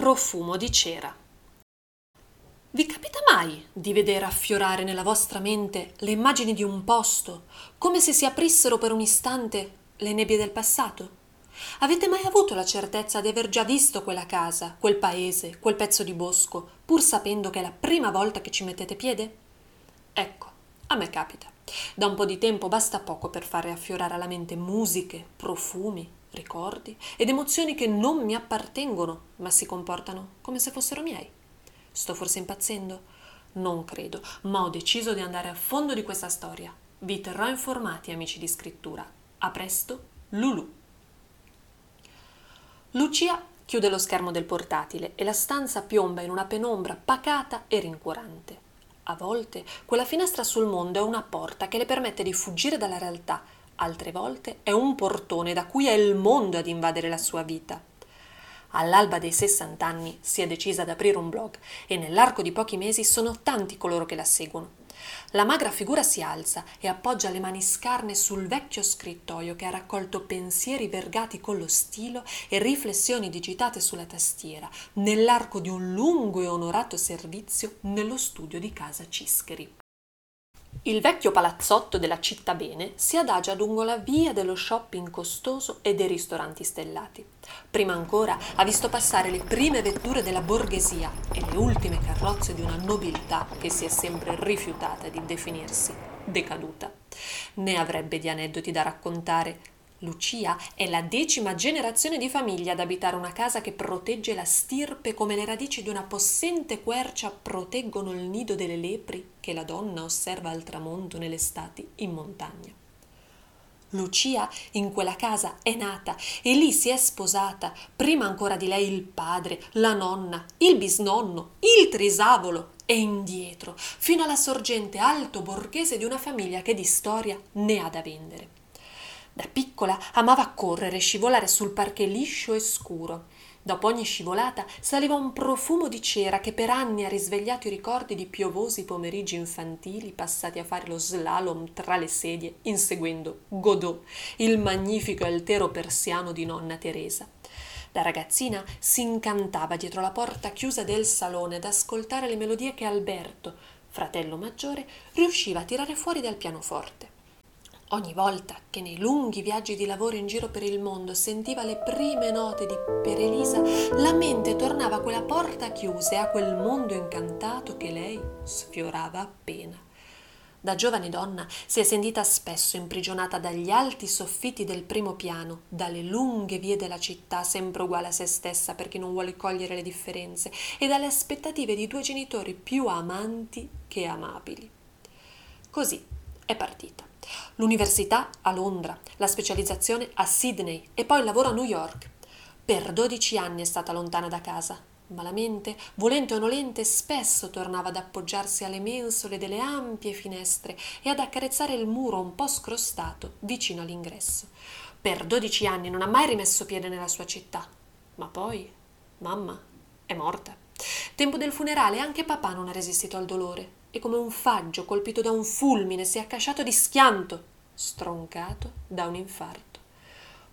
profumo di cera. Vi capita mai di vedere affiorare nella vostra mente le immagini di un posto, come se si aprissero per un istante le nebbie del passato? Avete mai avuto la certezza di aver già visto quella casa, quel paese, quel pezzo di bosco, pur sapendo che è la prima volta che ci mettete piede? Ecco, a me capita. Da un po' di tempo basta poco per fare affiorare alla mente musiche, profumi, ricordi ed emozioni che non mi appartengono, ma si comportano come se fossero miei. Sto forse impazzendo? Non credo, ma ho deciso di andare a fondo di questa storia. Vi terrò informati, amici di scrittura. A presto, Lulu. Lucia chiude lo schermo del portatile e la stanza piomba in una penombra pacata e rincuorante. A volte quella finestra sul mondo è una porta che le permette di fuggire dalla realtà, altre volte è un portone da cui è il mondo ad invadere la sua vita. All'alba dei 60 anni si è decisa ad aprire un blog e nell'arco di pochi mesi sono tanti coloro che la seguono. La magra figura si alza e appoggia le mani scarne sul vecchio scrittoio che ha raccolto pensieri vergati con lo stilo e riflessioni digitate sulla tastiera nell'arco di un lungo e onorato servizio nello studio di casa Cischeri. Il vecchio palazzotto della città bene si adagia lungo la via dello shopping costoso e dei ristoranti stellati. Prima ancora ha visto passare le prime vetture della borghesia e le ultime carrozze di una nobiltà che si è sempre rifiutata di definirsi decaduta. Ne avrebbe di aneddoti da raccontare, Lucia è la decima generazione di famiglia ad abitare una casa che protegge la stirpe come le radici di una possente quercia proteggono il nido delle lepri che la donna osserva al tramonto nelle stati in montagna. Lucia in quella casa è nata e lì si è sposata, prima ancora di lei il padre, la nonna, il bisnonno, il trisavolo e indietro, fino alla sorgente alto borghese di una famiglia che di storia ne ha da vendere. Da piccola amava correre e scivolare sul parquet liscio e scuro. Dopo ogni scivolata saliva un profumo di cera che per anni ha risvegliato i ricordi di piovosi pomeriggi infantili passati a fare lo slalom tra le sedie inseguendo Godot, il magnifico e altero persiano di nonna Teresa. Da ragazzina si incantava dietro la porta chiusa del salone ad ascoltare le melodie che Alberto, fratello maggiore, riusciva a tirare fuori dal pianoforte. Ogni volta che nei lunghi viaggi di lavoro in giro per il mondo sentiva le prime note di Per Elisa, la mente tornava a quella porta chiusa e a quel mondo incantato che lei sfiorava appena. Da giovane donna si è sentita spesso imprigionata dagli alti soffitti del primo piano, dalle lunghe vie della città sempre uguale a se stessa per chi non vuole cogliere le differenze, e dalle aspettative di due genitori più amanti che amabili. Così è partita. L'università a Londra, la specializzazione a Sydney e poi il lavoro a New York. Per dodici anni è stata lontana da casa, ma la mente, volente o nolente, spesso tornava ad appoggiarsi alle mensole delle ampie finestre e ad accarezzare il muro un po' scrostato vicino all'ingresso. Per dodici anni non ha mai rimesso piede nella sua città, ma poi mamma è morta. Tempo del funerale anche papà non ha resistito al dolore e come un faggio colpito da un fulmine si è accasciato di schianto, stroncato da un infarto.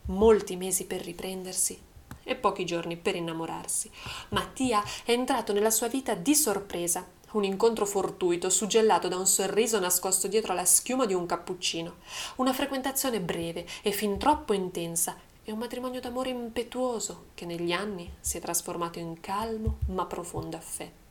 Molti mesi per riprendersi e pochi giorni per innamorarsi. Mattia è entrato nella sua vita di sorpresa, un incontro fortuito, suggellato da un sorriso nascosto dietro alla schiuma di un cappuccino, una frequentazione breve e fin troppo intensa e un matrimonio d'amore impetuoso che negli anni si è trasformato in calmo ma profondo affetto.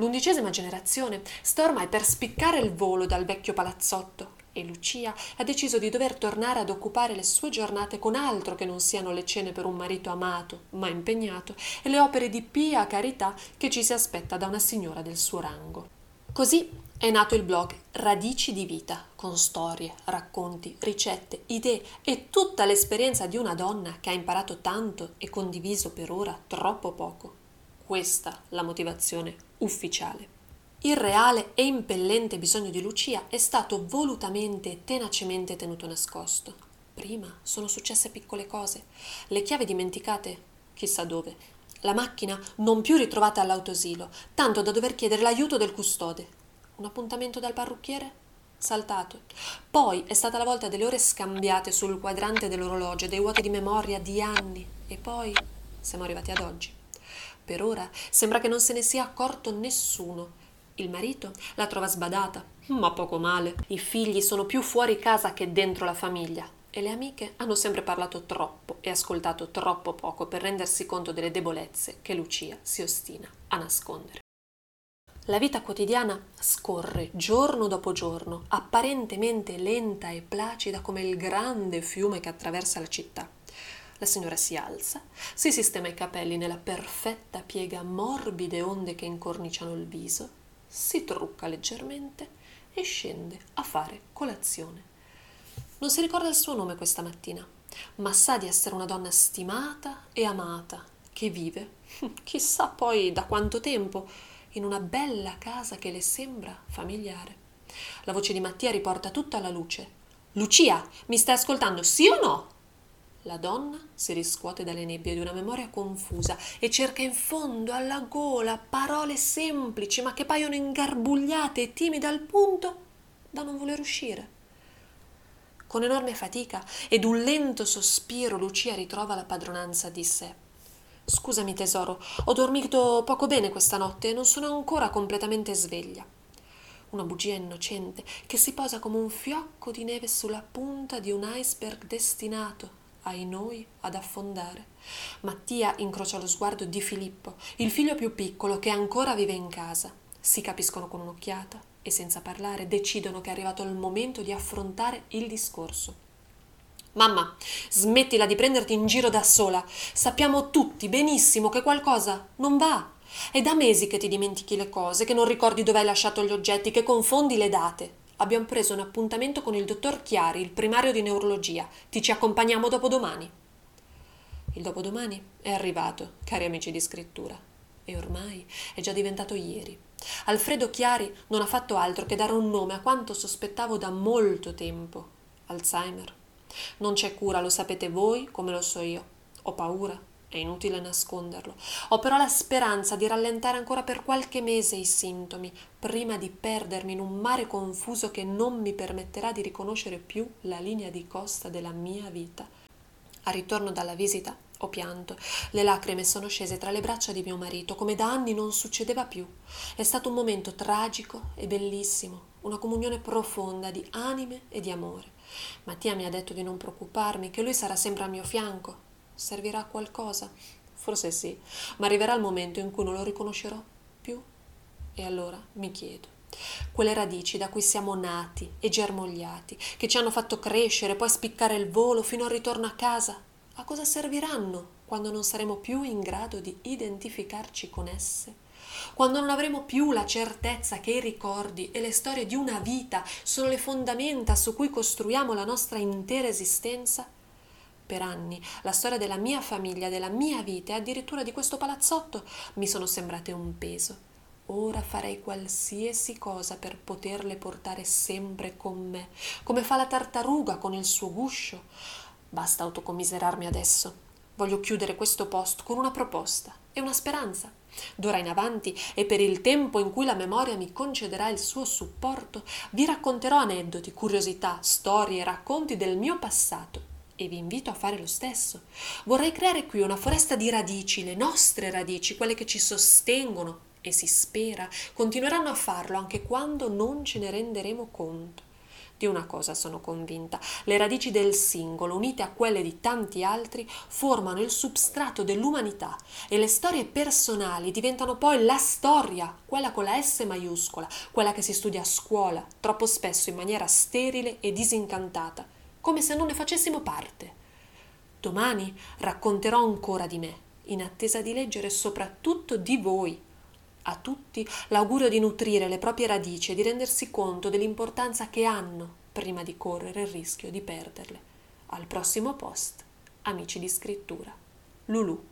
L'undicesima generazione sta ormai per spiccare il volo dal vecchio palazzotto e Lucia ha deciso di dover tornare ad occupare le sue giornate con altro che non siano le cene per un marito amato, ma impegnato, e le opere di pia carità che ci si aspetta da una signora del suo rango. Così è nato il blog Radici di vita, con storie, racconti, ricette, idee e tutta l'esperienza di una donna che ha imparato tanto e condiviso per ora troppo poco. Questa la motivazione ufficiale. Il reale e impellente bisogno di Lucia è stato volutamente e tenacemente tenuto nascosto. Prima sono successe piccole cose, le chiavi dimenticate chissà dove, la macchina non più ritrovata all'autosilo, tanto da dover chiedere l'aiuto del custode. Un appuntamento dal parrucchiere? Saltato. Poi è stata la volta delle ore scambiate sul quadrante dell'orologio, dei vuoti di memoria di anni. E poi siamo arrivati ad oggi. Per ora sembra che non se ne sia accorto nessuno. Il marito la trova sbadata, ma poco male. I figli sono più fuori casa che dentro la famiglia e le amiche hanno sempre parlato troppo e ascoltato troppo poco per rendersi conto delle debolezze che Lucia si ostina a nascondere. La vita quotidiana scorre giorno dopo giorno, apparentemente lenta e placida come il grande fiume che attraversa la città. La signora si alza, si sistema i capelli nella perfetta piega morbide onde che incorniciano il viso, si trucca leggermente e scende a fare colazione. Non si ricorda il suo nome questa mattina, ma sa di essere una donna stimata e amata, che vive, chissà poi da quanto tempo, in una bella casa che le sembra familiare. La voce di Mattia riporta tutta alla luce. Lucia, mi stai ascoltando, sì o no? La donna si riscuote dalle nebbie di una memoria confusa e cerca in fondo alla gola parole semplici ma che paiono ingarbugliate e timide al punto da non voler uscire. Con enorme fatica ed un lento sospiro Lucia ritrova la padronanza di sé. Scusami tesoro, ho dormito poco bene questa notte e non sono ancora completamente sveglia. Una bugia innocente che si posa come un fiocco di neve sulla punta di un iceberg destinato ai noi ad affondare. Mattia incrocia lo sguardo di Filippo, il figlio più piccolo che ancora vive in casa. Si capiscono con un'occhiata e senza parlare decidono che è arrivato il momento di affrontare il discorso. Mamma, smettila di prenderti in giro da sola. Sappiamo tutti benissimo che qualcosa non va. È da mesi che ti dimentichi le cose, che non ricordi dove hai lasciato gli oggetti, che confondi le date abbiamo preso un appuntamento con il dottor Chiari, il primario di neurologia. Ti ci accompagniamo dopodomani. Il dopodomani è arrivato, cari amici di scrittura, e ormai è già diventato ieri. Alfredo Chiari non ha fatto altro che dare un nome a quanto sospettavo da molto tempo. Alzheimer. Non c'è cura, lo sapete voi come lo so io. Ho paura, è inutile nasconderlo. Ho però la speranza di rallentare ancora per qualche mese i sintomi, prima di perdermi in un mare confuso che non mi permetterà di riconoscere più la linea di costa della mia vita. Al ritorno dalla visita ho pianto. Le lacrime sono scese tra le braccia di mio marito, come da anni non succedeva più. È stato un momento tragico e bellissimo, una comunione profonda di anime e di amore. Mattia mi ha detto di non preoccuparmi, che lui sarà sempre al mio fianco, Servirà a qualcosa? Forse sì, ma arriverà il momento in cui non lo riconoscerò più. E allora mi chiedo, quelle radici da cui siamo nati e germogliati, che ci hanno fatto crescere, poi spiccare il volo fino al ritorno a casa, a cosa serviranno quando non saremo più in grado di identificarci con esse? Quando non avremo più la certezza che i ricordi e le storie di una vita sono le fondamenta su cui costruiamo la nostra intera esistenza? Per anni, la storia della mia famiglia, della mia vita e addirittura di questo palazzotto mi sono sembrate un peso. Ora farei qualsiasi cosa per poterle portare sempre con me, come fa la tartaruga con il suo guscio. Basta autocommiserarmi adesso. Voglio chiudere questo post con una proposta e una speranza. D'ora in avanti e per il tempo in cui la memoria mi concederà il suo supporto, vi racconterò aneddoti, curiosità, storie e racconti del mio passato e vi invito a fare lo stesso. Vorrei creare qui una foresta di radici, le nostre radici, quelle che ci sostengono e si spera continueranno a farlo anche quando non ce ne renderemo conto. Di una cosa sono convinta, le radici del singolo, unite a quelle di tanti altri, formano il substrato dell'umanità e le storie personali diventano poi la storia, quella con la S maiuscola, quella che si studia a scuola, troppo spesso in maniera sterile e disincantata come se non ne facessimo parte. Domani racconterò ancora di me, in attesa di leggere soprattutto di voi. A tutti l'augurio di nutrire le proprie radici e di rendersi conto dell'importanza che hanno prima di correre il rischio di perderle. Al prossimo post, amici di scrittura. Lulu.